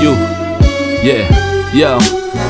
You, yeah, yo.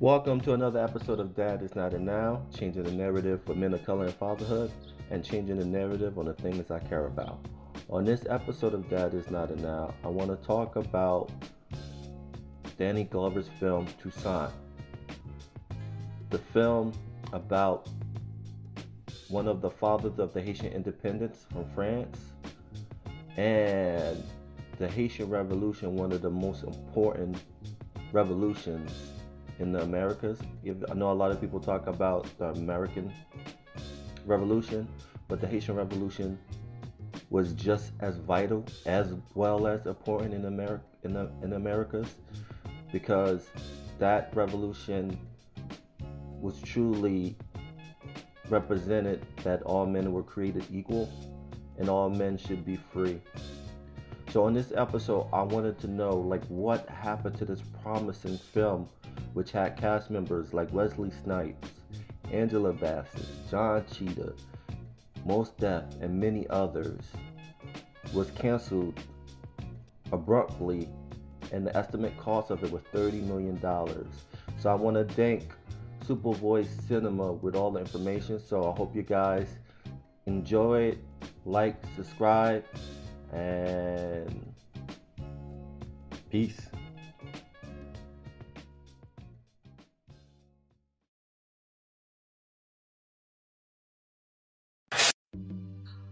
Welcome to another episode of Dad is Not a Noun, changing the narrative for men of color and fatherhood, and changing the narrative on the things I care about. On this episode of Dad is Not a Noun, I want to talk about Danny Glover's film Toussaint. The film about one of the fathers of the Haitian independence from France and the Haitian Revolution, one of the most important revolutions in the Americas. I know a lot of people talk about the American Revolution, but the Haitian Revolution was just as vital as well as important in America in the in Americas because that revolution was truly represented that all men were created equal and all men should be free. So in this episode I wanted to know like what happened to this promising film which had cast members like Wesley Snipes, Angela Bassett, Don Cheadle, Mos Def, and many others, was canceled abruptly, and the estimate cost of it was $30 million. So I want to thank Super Voice Cinema with all the information. So I hope you guys enjoy it, like, subscribe, and peace.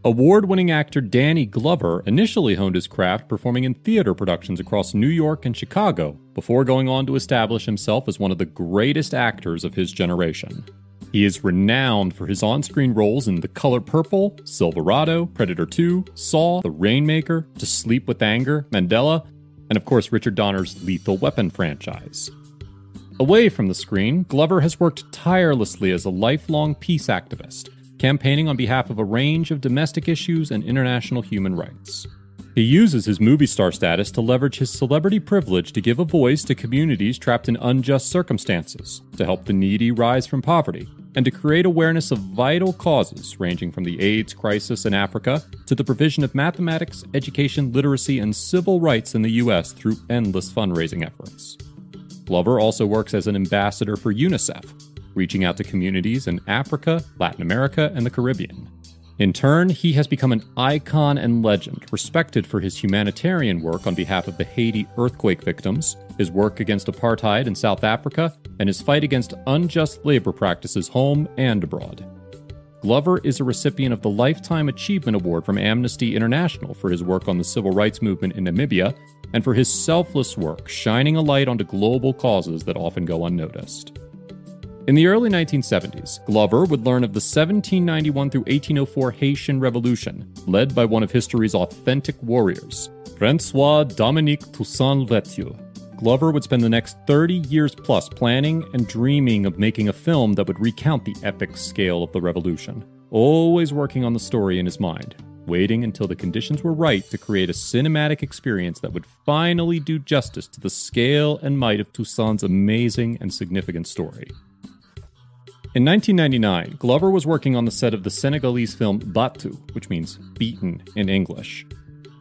Award winning actor Danny Glover initially honed his craft performing in theater productions across New York and Chicago before going on to establish himself as one of the greatest actors of his generation. He is renowned for his on screen roles in The Color Purple, Silverado, Predator 2, Saw, The Rainmaker, To Sleep with Anger, Mandela, and of course Richard Donner's Lethal Weapon franchise. Away from the screen, Glover has worked tirelessly as a lifelong peace activist campaigning on behalf of a range of domestic issues and international human rights. He uses his movie star status to leverage his celebrity privilege to give a voice to communities trapped in unjust circumstances, to help the needy rise from poverty, and to create awareness of vital causes ranging from the AIDS crisis in Africa to the provision of mathematics, education, literacy, and civil rights in the U.S. through endless fundraising efforts. Glover also works as an ambassador for UNICEF, reaching out to communities in Africa, Latin America, and the Caribbean. In turn, he has become an icon and legend, respected for his humanitarian work on behalf of the Haiti earthquake victims, his work against apartheid in South Africa, and his fight against unjust labor practices home and abroad. Glover is a recipient of the Lifetime Achievement Award from Amnesty International for his work on the civil rights movement in Namibia and for his selfless work shining a light onto global causes that often go unnoticed. In the early 1970s, Glover would learn of the 1791 through 1804 Haitian Revolution, led by one of history's authentic warriors, Francois Dominique Toussaint Louverture. Glover would spend the next 30 years plus planning and dreaming of making a film that would recount the epic scale of the revolution, always working on the story in his mind, waiting until the conditions were right to create a cinematic experience that would finally do justice to the scale and might of Toussaint's amazing and significant story. In 1999, Glover was working on the set of the Senegalese film Battu, which means beaten in English.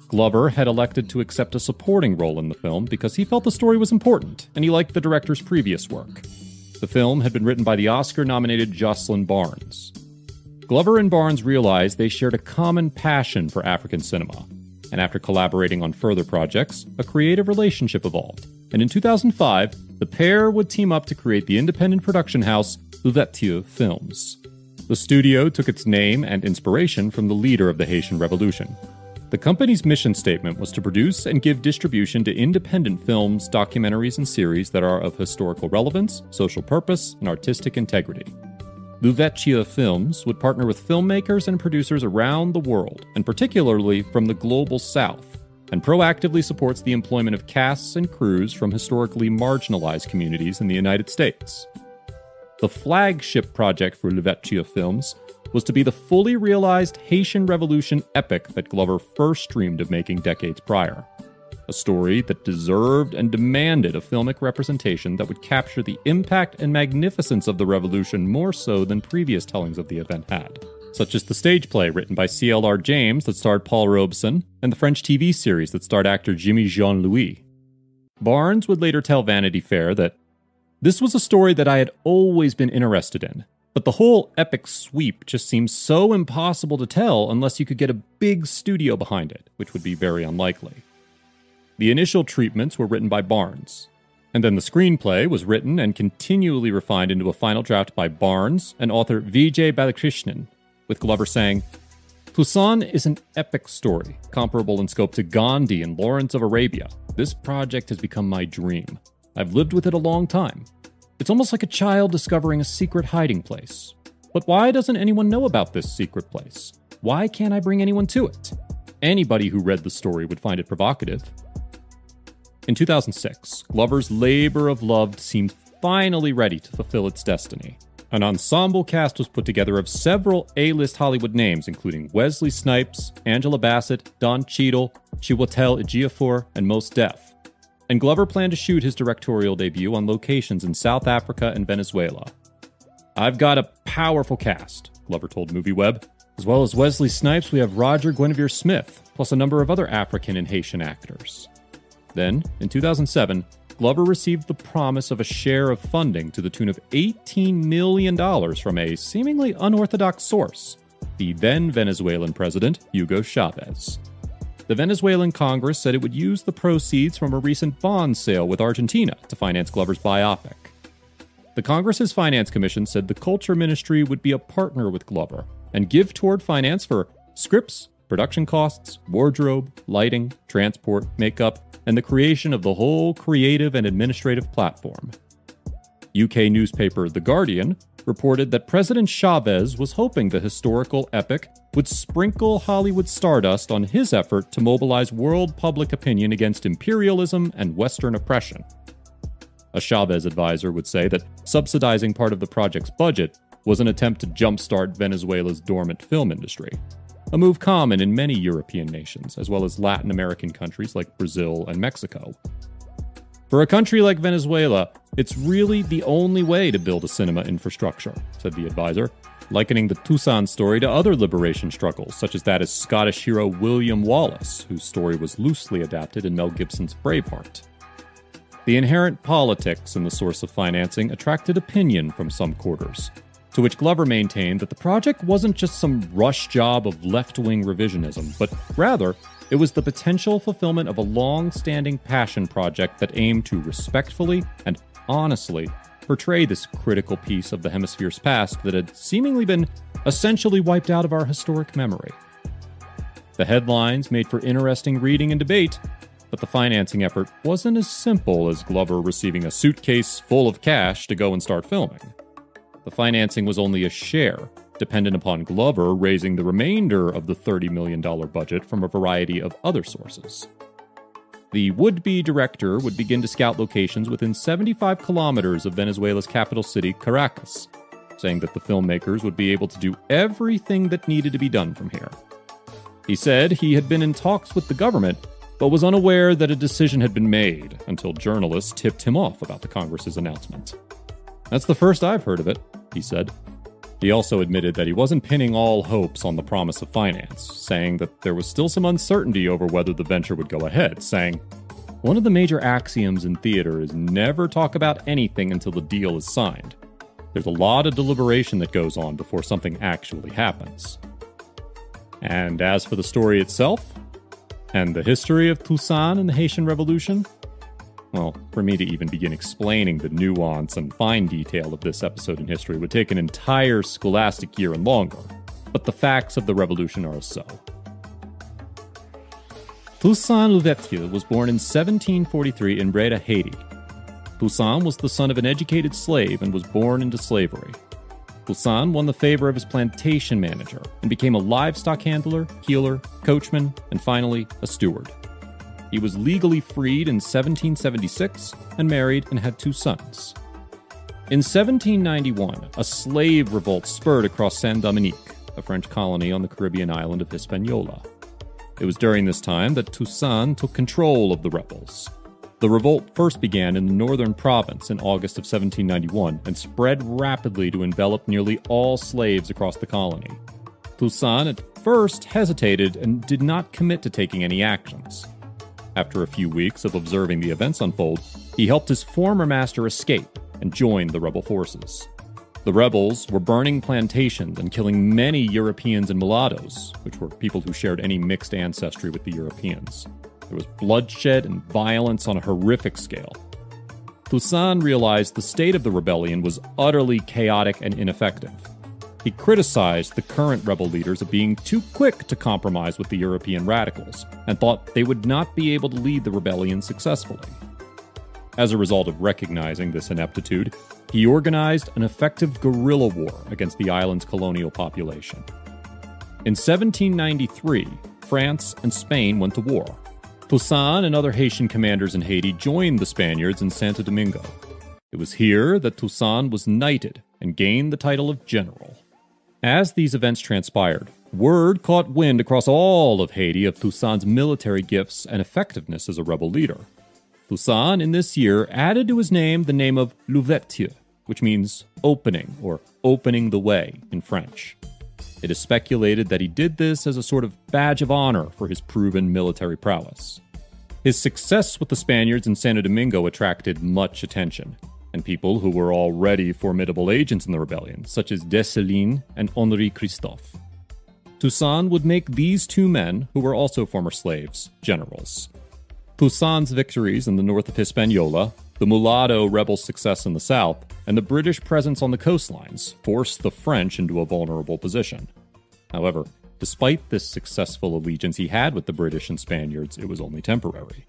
Glover had elected to accept a supporting role in the film because he felt the story was important and he liked the director's previous work. The film had been written by the Oscar nominated Joslyn Barnes. Glover and Barnes realized they shared a common passion for African cinema, and after collaborating on further projects, a creative relationship evolved. And in 2005, the pair would team up to create the independent production house Louverture Films. The studio took its name and inspiration from the leader of the Haitian Revolution. The company's mission statement was to produce and give distribution to independent films, documentaries, and series that are of historical relevance, social purpose, and artistic integrity. Louverture Films would partner with filmmakers and producers around the world, and particularly from the global south, and proactively supports the employment of casts and crews from historically marginalized communities in the United States. The flagship project for Louverture Films was to be the fully realized Haitian Revolution epic that Glover first dreamed of making decades prior. A story that deserved and demanded a filmic representation that would capture the impact and magnificence of the revolution more so than previous tellings of the event had, such as the stage play written by C.L.R. James that starred Paul Robeson and the French TV series that starred actor Jimmy Jean Louis. Barnes would later tell Vanity Fair that this was a story that I had always been interested in, but the whole epic sweep just seems so impossible to tell unless you could get a big studio behind it, which would be very unlikely. The initial treatments were written by Barnes, and then the screenplay was written and continually refined into a final draft by Barnes and author Vijay Balakrishnan, with Glover saying, Toussaint is an epic story, comparable in scope to Gandhi and Lawrence of Arabia. This project has become my dream. I've lived with it a long time. It's almost like a child discovering a secret hiding place. But why doesn't anyone know about this secret place? Why can't I bring anyone to it? Anybody who read the story would find it provocative. In 2006, Glover's labor of love seemed finally ready to fulfill its destiny. An ensemble cast was put together of several A list Hollywood names, including Wesley Snipes, Angela Bassett, Don Cheadle, Chiwetel Ejiofor, and Mos Def and Glover planned to shoot his directorial debut on locations in South Africa and Venezuela. I've got a powerful cast, Glover told MovieWeb. As well as Wesley Snipes, we have Roger Guenveur Smith, plus a number of other African and Haitian actors. Then, in 2007, Glover received the promise of a share of funding to the tune of $18 million from a seemingly unorthodox source, the then Venezuelan president, Hugo Chavez. The Venezuelan Congress said it would use the proceeds from a recent bond sale with Argentina to finance Glover's biopic. The Congress's Finance Commission said the Culture Ministry would be a partner with Glover and give toward finance for scripts, production costs, wardrobe, lighting, transport, makeup, and the creation of the whole creative and administrative platform. UK newspaper The Guardian reported that President Chavez was hoping the historical epic would sprinkle Hollywood stardust on his effort to mobilize world public opinion against imperialism and Western oppression. A Chavez advisor would say that subsidizing part of the project's budget was an attempt to jumpstart Venezuela's dormant film industry, a move common in many European nations, as well as Latin American countries like Brazil and Mexico. For a country like Venezuela, it's really the only way to build a cinema infrastructure, said the advisor, likening the Toussaint story to other liberation struggles, such as that of Scottish hero William Wallace, whose story was loosely adapted in Mel Gibson's Braveheart. The inherent politics in the source of financing attracted opinion from some quarters, to which Glover maintained that the project wasn't just some rush job of left wing revisionism, but rather it was the potential fulfillment of a long standing passion project that aimed to respectfully and honestly portray this critical piece of the hemisphere's past that had seemingly been essentially wiped out of our historic memory. The headlines made for interesting reading and debate, but the financing effort wasn't as simple as Glover receiving a suitcase full of cash to go and start filming. The financing was only a share dependent upon Glover raising the remainder of the $30 million budget from a variety of other sources. The would be director would begin to scout locations within 75 kilometers of Venezuela's capital city, Caracas, saying that the filmmakers would be able to do everything that needed to be done from here. He said he had been in talks with the government, but was unaware that a decision had been made until journalists tipped him off about the Congress's announcement. That's the first I've heard of it, he said. He also admitted that he wasn't pinning all hopes on the promise of finance, saying that there was still some uncertainty over whether the venture would go ahead, saying, One of the major axioms in theater is never talk about anything until the deal is signed. There's a lot of deliberation that goes on before something actually happens. And as for the story itself, and the history of Toussaint and the Haitian Revolution, Well, for me to even begin explaining the nuance and fine detail of this episode in history would take an entire scholastic year and longer, but the facts of the revolution are so. Toussaint Louverture was born in 1743 in Breda, Haiti. Toussaint was the son of an educated slave and was born into slavery. Toussaint won the favor of his plantation manager and became a livestock handler, healer, coachman, and finally, a steward. He was legally freed in 1776 and married and had two sons. In 1791, a slave revolt spurred across Saint Dominique, a French colony on the Caribbean island of Hispaniola. It was during this time that Toussaint took control of the rebels. The revolt first began in the northern province in August of 1791 and spread rapidly to envelop nearly all slaves across the colony. Toussaint at first hesitated and did not commit to taking any actions. After a few weeks of observing the events unfold, he helped his former master escape and joined the rebel forces. The rebels were burning plantations and killing many Europeans and mulattoes, which were people who shared any mixed ancestry with the Europeans. There was bloodshed and violence on a horrific scale. Toussaint realized the state of the rebellion was utterly chaotic and ineffective. He criticized the current rebel leaders of being too quick to compromise with the European radicals and thought they would not be able to lead the rebellion successfully. As a result of recognizing this ineptitude, he organized an effective guerrilla war against the island's colonial population. In 1793, France and Spain went to war. Toussaint and other Haitian commanders in Haiti joined the Spaniards in Santo Domingo. It was here that Toussaint was knighted and gained the title of general. As these events transpired, word caught wind across all of Haiti of Toussaint's military gifts and effectiveness as a rebel leader. Toussaint, in this year, added to his name the name of Louverture, which means opening or opening the way in French. It is speculated that he did this as a sort of badge of honor for his proven military prowess. His success with the Spaniards in Santo Domingo attracted much attention, and people who were already formidable agents in the rebellion, such as Dessalines and Henri Christophe. Toussaint would make these two men, who were also former slaves, generals. Toussaint's victories in the north of Hispaniola, the mulatto rebels' success in the south, and the British presence on the coastlines forced the French into a vulnerable position. However, despite this successful allegiance he had with the British and Spaniards, it was only temporary.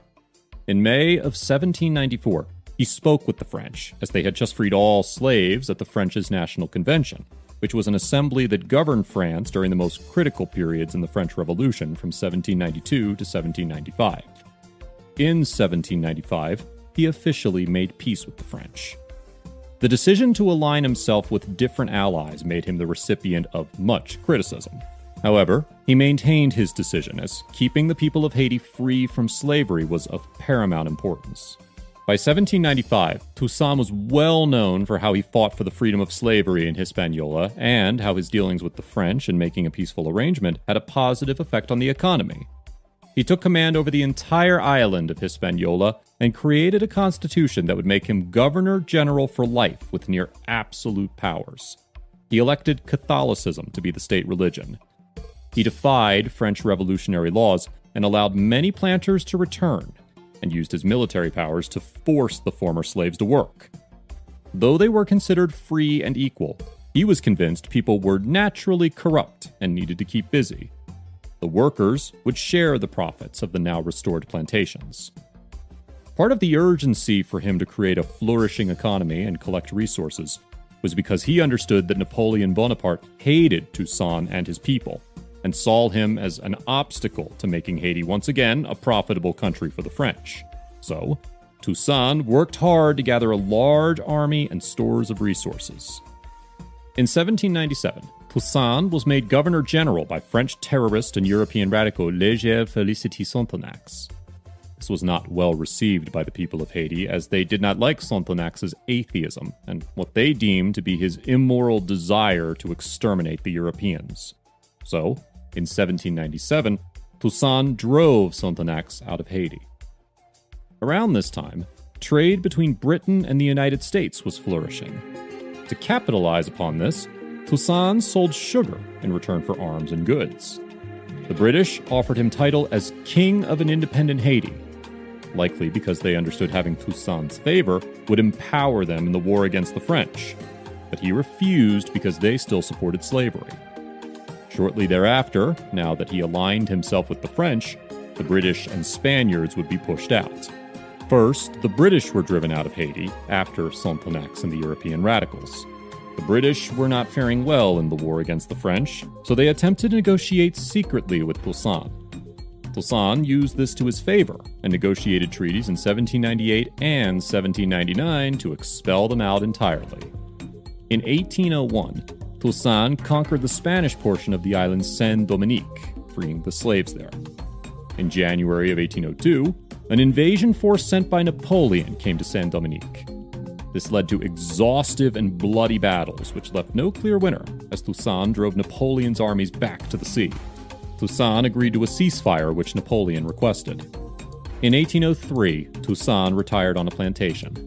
In May of 1794, he spoke with the French, as they had just freed all slaves at the French's National Convention, which was an assembly that governed France during the most critical periods in the French Revolution from 1792 to 1795. In 1795, he officially made peace with the French. The decision to align himself with different allies made him the recipient of much criticism. However, he maintained his decision as keeping the people of Haiti free from slavery was of paramount importance. By 1795, Toussaint was well known for how he fought for the freedom of slavery in Hispaniola and how his dealings with the French in making a peaceful arrangement had a positive effect on the economy. He took command over the entire island of Hispaniola and created a constitution that would make him governor general for life with near absolute powers. He elected Catholicism to be the state religion. He defied French revolutionary laws and allowed many planters to return, and used his military powers to force the former slaves to work. Though they were considered free and equal, he was convinced people were naturally corrupt and needed to keep busy. The workers would share the profits of the now restored plantations. Part of the urgency for him to create a flourishing economy and collect resources was because he understood that Napoleon Bonaparte hated Toussaint and his people, and saw him as an obstacle to making Haiti once again a profitable country for the French. So, Toussaint worked hard to gather a large army and stores of resources. In 1797, Toussaint was made Governor General by French terrorist and European radical Léger Félicité Sonthonax. This was not well received by the people of Haiti, as they did not like Sonthonax's atheism and what they deemed to be his immoral desire to exterminate the Europeans. So, in 1797, Toussaint drove Sonthonax out of Haiti. Around this time, trade between Britain and the United States was flourishing. To capitalize upon this, Toussaint sold sugar in return for arms and goods. The British offered him title as King of an independent Haiti. likely because they understood having Toussaint's favor would empower them in the war against the French. But he refused because they still supported slavery. Shortly thereafter, now that he aligned himself with the French, the British and Spaniards would be pushed out. First, the British were driven out of Haiti after Sonthonax and the European radicals. The British were not faring well in the war against the French, so they attempted to negotiate secretly with Toussaint. Toussaint used this to his favor and negotiated treaties in 1798 and 1799 to expel them out entirely. In 1801, Toussaint conquered the Spanish portion of the island Saint Dominique, freeing the slaves there. In January of 1802, an invasion force sent by Napoleon came to Saint Dominique. This led to exhaustive and bloody battles, which left no clear winner, as Toussaint drove Napoleon's armies back to the sea. Toussaint agreed to a ceasefire which Napoleon requested. In 1803, Toussaint retired on a plantation.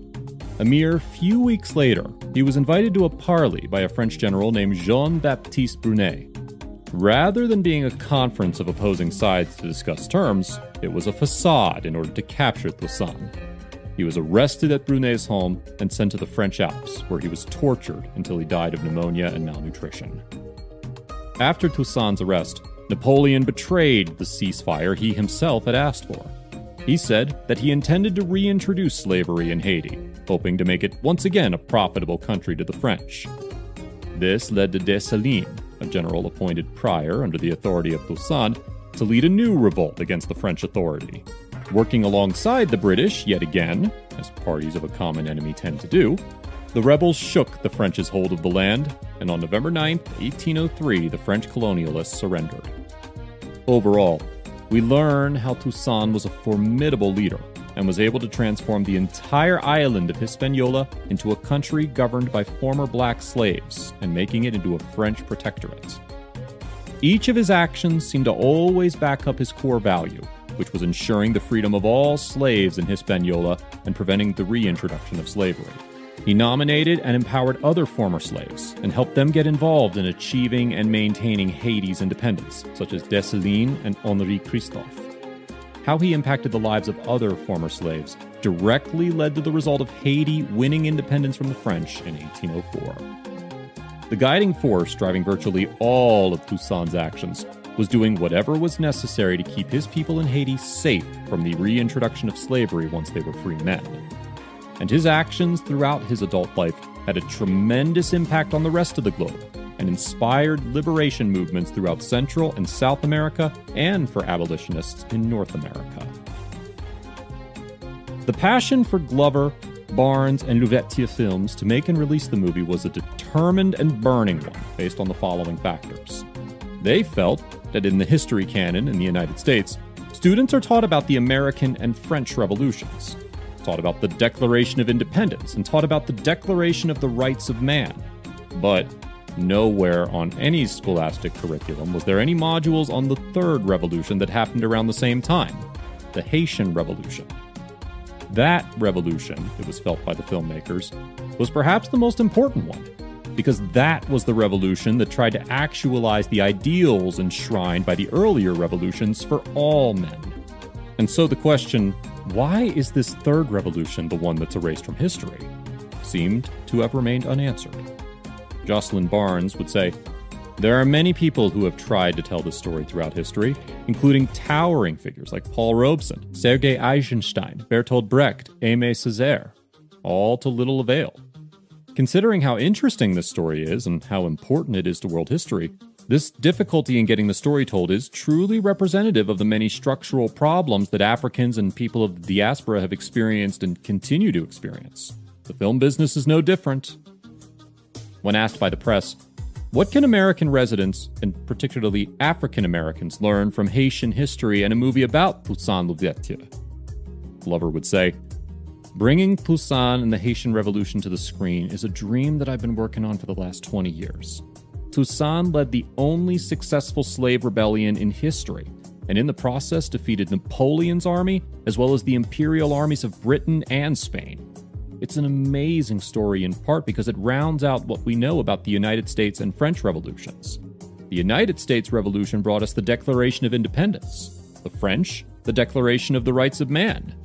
A mere few weeks later, he was invited to a parley by a French general named Jean Baptiste Brunet. Rather than being a conference of opposing sides to discuss terms, it was a facade in order to capture Toussaint. He was arrested at Brunet's home and sent to the French Alps, where he was tortured until he died of pneumonia and malnutrition. After Toussaint's arrest, Napoleon betrayed the ceasefire he himself had asked for. He said that he intended to reintroduce slavery in Haiti, hoping to make it once again a profitable country to the French. This led to Dessalines, a general appointed prior under the authority of Toussaint, to lead a new revolt against the French authority. Working alongside the British yet again, as parties of a common enemy tend to do, the rebels shook the French's hold of the land, and on November 9, 1803, the French colonialists surrendered. Overall, we learn how Toussaint was a formidable leader and was able to transform the entire island of Hispaniola into a country governed by former black slaves and making it into a French protectorate. Each of his actions seemed to always back up his core value, which was ensuring the freedom of all slaves in Hispaniola and preventing the reintroduction of slavery. He nominated and empowered other former slaves and helped them get involved in achieving and maintaining Haiti's independence, such as Dessalines and Henri Christophe. How he impacted the lives of other former slaves directly led to the result of Haiti winning independence from the French in 1804. The guiding force driving virtually all of Toussaint's actions was doing whatever was necessary to keep his people in Haiti safe from the reintroduction of slavery once they were free men and his actions throughout his adult life had a tremendous impact on the rest of the globe and inspired liberation movements throughout Central and South America and for abolitionists in North America. The passion for Glover, Barnes, and Louverture films to make and release the movie was a determined and burning one based on the following factors. They felt that in the history canon in the United States, students are taught about the American and French revolutions, taught about the Declaration of Independence, and taught about the Declaration of the Rights of Man. But nowhere on any scholastic curriculum was there any modules on the third revolution that happened around the same time the Haitian Revolution. That revolution, it was felt by the filmmakers, was perhaps the most important one, because that was the revolution that tried to actualize the ideals enshrined by the earlier revolutions for all men. And so the question, why is this third revolution the one that's erased from history? Seemed to have remained unanswered. Joslyn Barnes would say, There are many people who have tried to tell this story throughout history, including towering figures like Paul Robeson, Sergei Eisenstein, Bertolt Brecht, Aimé Césaire, all to little avail. Considering how interesting this story is and how important it is to world history, this difficulty in getting the story told is truly representative of the many structural problems that Africans and people of the diaspora have experienced and continue to experience. The film business is no different. When asked by the press, what can American residents, and particularly African Americans, learn from Haitian history and a movie about Toussaint Louverture? Glover would say, Bringing Toussaint and the Haitian Revolution to the screen is a dream that I've been working on for the last 20 years. Toussaint led the only successful slave rebellion in history, and in the process defeated Napoleon's army as well as the imperial armies of Britain and Spain. It's an amazing story in part because it rounds out what we know about the United States and French revolutions. The United States Revolution brought us the Declaration of Independence, the French, the Declaration of the Rights of Man.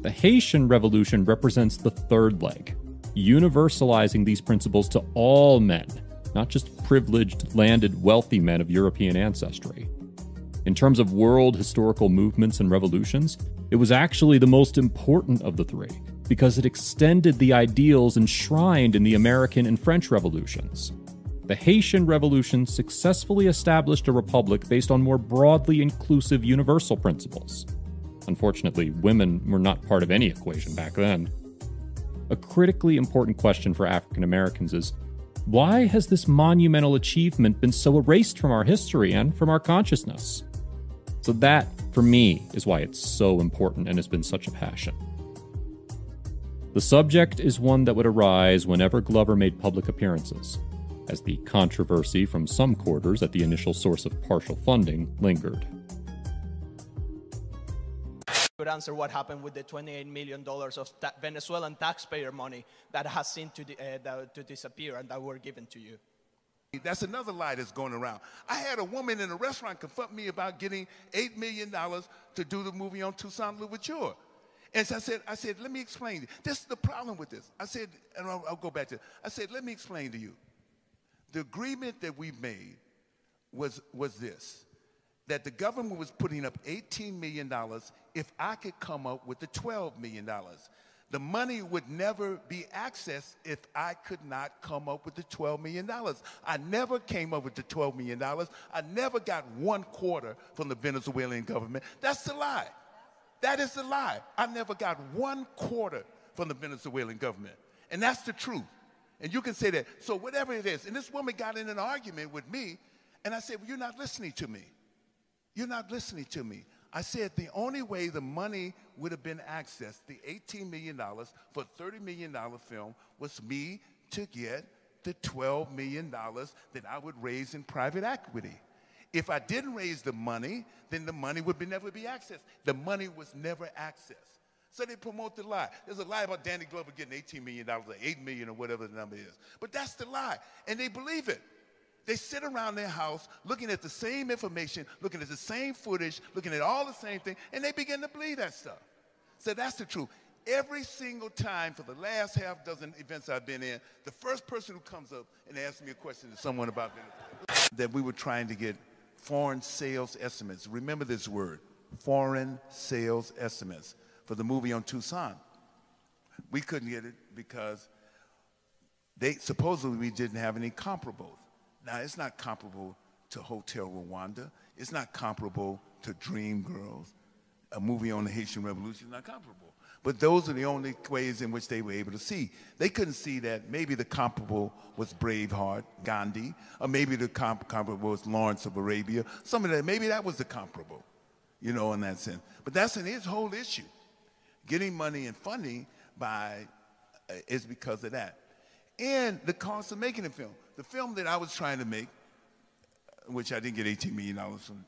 The Haitian Revolution represents the third leg, universalizing these principles to all men, not just privileged, landed, wealthy men of European ancestry. In terms of world historical movements and revolutions, it was actually the most important of the three because it extended the ideals enshrined in the American and French revolutions. The Haitian Revolution successfully established a republic based on more broadly inclusive universal principles. Unfortunately, women were not part of any equation back then. A critically important question for African Americans is why has this monumental achievement been so erased from our history and from our consciousness? So, that, for me, is why it's so important and has been such a passion. The subject is one that would arise whenever Glover made public appearances, as the controversy from some quarters at the initial source of partial funding lingered. Could answer what happened with the 28 million dollars of ta- Venezuelan taxpayer money that has seemed to, di- uh, that- to disappear and that were given to you. That's another lie that's going around. I had a woman in a restaurant confront me about getting $8 million to do the movie on Toussaint Louverture. And so I said, I said, let me explain. This is the problem with this. I said, and I'll, I'll go back to it. I said, let me explain to you. The agreement that we made was, was this that the government was putting up $18 million if I could come up with the $12 million. The money would never be accessed if I could not come up with the $12 million. I never came up with the $12 million. I never got one quarter from the Venezuelan government. That's the lie. That is a lie. I never got one quarter from the Venezuelan government. And that's the truth. And you can say that. So, whatever it is. And this woman got in an argument with me, and I said, Well, you're not listening to me. You're not listening to me. I said the only way the money would have been accessed, the $18 million for $30 million film, was me to get the $12 million that I would raise in private equity. If I didn't raise the money, then the money would be, never be accessed. The money was never accessed. So they promote the lie. There's a lie about Danny Glover getting $18 million or 8 million or whatever the number is. But that's the lie. And they believe it. They sit around their house looking at the same information, looking at the same footage, looking at all the same thing, and they begin to believe that stuff. So that's the truth. Every single time for the last half dozen events I've been in, the first person who comes up and asks me a question is someone about That we were trying to get foreign sales estimates. Remember this word foreign sales estimates for the movie on Toussaint. We couldn't get it because they supposedly we didn't have any comparables. Now it's not comparable to Hotel Rwanda. It's not comparable to Dreamgirls. A movie on the Haitian Revolution is not comparable. But those are the only ways in which they were able to see. They couldn't see that maybe the comparable was Braveheart, Gandhi, or maybe the comp- comparable was Lawrence of Arabia. Some of that, maybe that was the comparable, you know, in that sense. But that's an his whole issue. Getting money and funding by uh, is because of that. And the cost of making the film. The film that I was trying to make, which I didn't get $18 million from,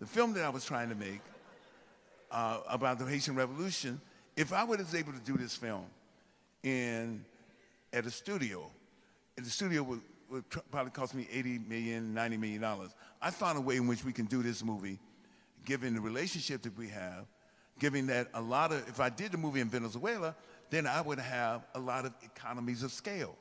the film that I was trying to make uh, about the Haitian Revolution, if I was able to do this film in at a studio, and the studio would, would probably cost me 80 million, 90 million dollars. I found a way in which we can do this movie, given the relationship that we have, given that a lot of, if I did the movie in Venezuela, then I would have a lot of economies of scale.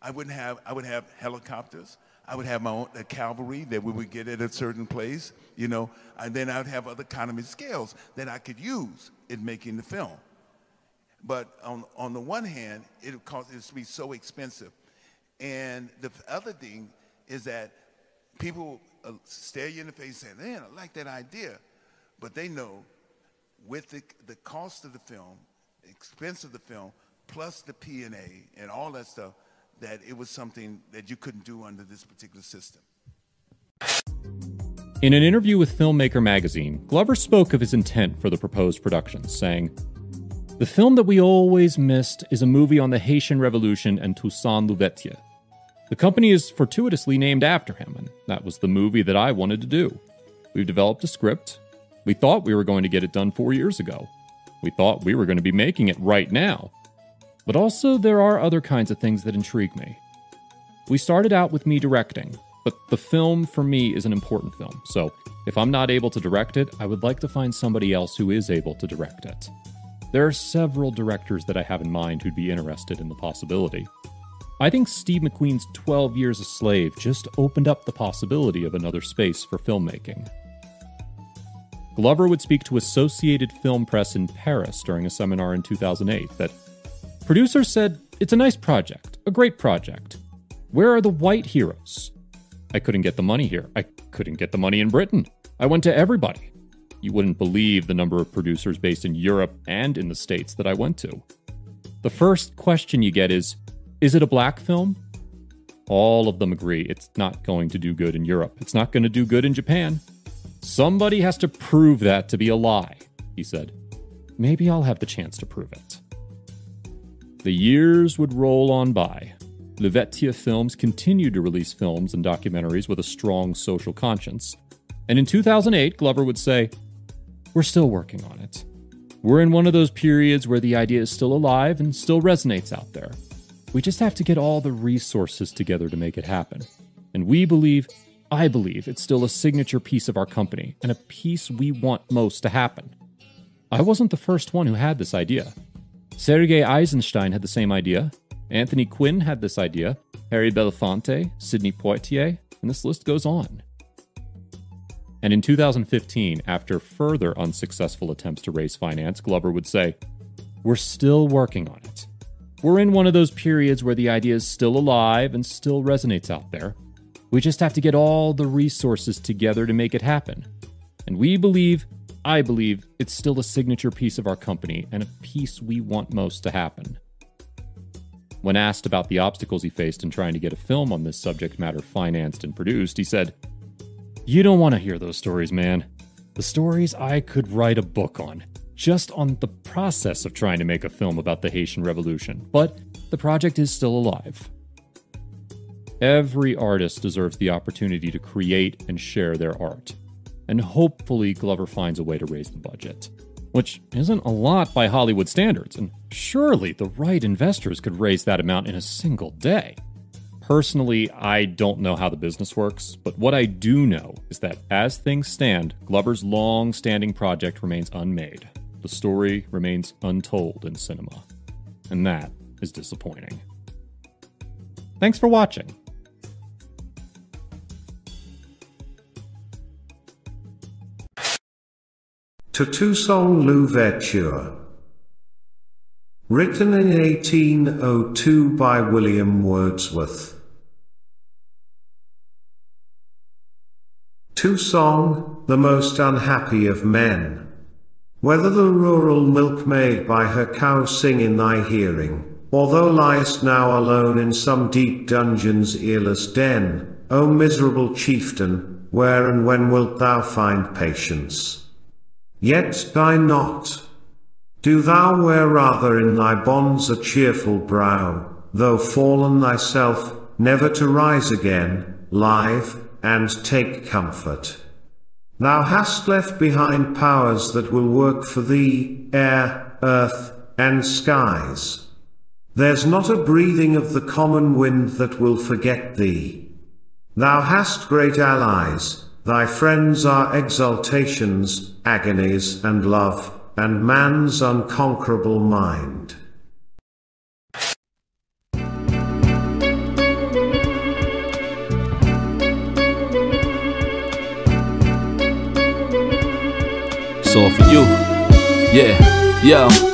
I wouldn't have, I would have helicopters. I would have my own cavalry that we would get at a certain place, you know, and then I'd have other economy scales that I could use in making the film. But on, on the one hand, it cost it would be so expensive. And the other thing is that people uh, stare you in the face and say, man, I like that idea. But they know with the, the cost of the film, expense of the film, plus the P&A and all that stuff, that it was something that you couldn't do under this particular system. In an interview with Filmmaker magazine, Glover spoke of his intent for the proposed production, saying, The film that we always missed is a movie on the Haitian Revolution and Toussaint Louverture. The company is fortuitously named after him, and that was the movie that I wanted to do. We've developed a script. We thought we were going to get it done four years ago. We thought we were going to be making it right now. But also, there are other kinds of things that intrigue me. We started out with me directing, but the film for me is an important film, so if I'm not able to direct it, I would like to find somebody else who is able to direct it. There are several directors that I have in mind who'd be interested in the possibility. I think Steve McQueen's 12 Years a Slave just opened up the possibility of another space for filmmaking. Glover would speak to Associated Film Press in Paris during a seminar in 2008 that producers said, It's a nice project, a great project. Where are the white heroes? I couldn't get the money here. I couldn't get the money in Britain. I went to everybody. You wouldn't believe the number of producers based in Europe and in the States that I went to. The first question you get is Is it a black film? All of them agree it's not going to do good in Europe. It's not going to do good in Japan. Somebody has to prove that to be a lie, he said. Maybe I'll have the chance to prove it. The years would roll on by. Louverture Films continued to release films and documentaries with a strong social conscience. And in 2008, Glover would say, we're still working on it. We're in one of those periods where the idea is still alive and still resonates out there. We just have to get all the resources together to make it happen. And we believe, I believe, it's still a signature piece of our company and a piece we want most to happen. I wasn't the first one who had this idea. Sergei Eisenstein had the same idea. Anthony Quinn had this idea. Harry Belafonte, Sidney Poitier, and this list goes on. And in 2015, after further unsuccessful attempts to raise finance, Glover would say, We're still working on it. We're in one of those periods where the idea is still alive and still resonates out there. We just have to get all the resources together to make it happen. And we believe, I believe, it's still a signature piece of our company and a piece we want most to happen. When asked about the obstacles he faced in trying to get a film on this subject matter financed and produced, he said, you don't want to hear those stories, man. The stories I could write a book on, just on the process of trying to make a film about the Haitian Revolution. But the project is still alive. Every artist deserves the opportunity to create and share their art. And hopefully, Glover finds a way to raise the budget. Which isn't a lot by Hollywood standards, and surely the right investors could raise that amount in a single day. Personally, I don't know how the business works, but what I do know is that as things stand, Glover's long standing project remains unmade. The story remains untold in cinema. And that is disappointing. Thanks for watching. To Toussaint Louverture. Written in 1802 by William Wordsworth. Toussaint, the most unhappy of men. Whether the rural milkmaid by her cow sing in thy hearing, or thou liest now alone in some deep dungeon's earless den, O miserable chieftain, where and when wilt thou find patience? Yet die not. Do thou wear rather in thy bonds a cheerful brow, though fallen thyself, never to rise again, live, and take comfort. Thou hast left behind powers that will work for thee, air, earth, and skies. There's not a breathing of the common wind that will forget thee. Thou hast great allies, thy friends are exaltations, agonies, and love and man's unconquerable mind. So for you. Yeah, yo.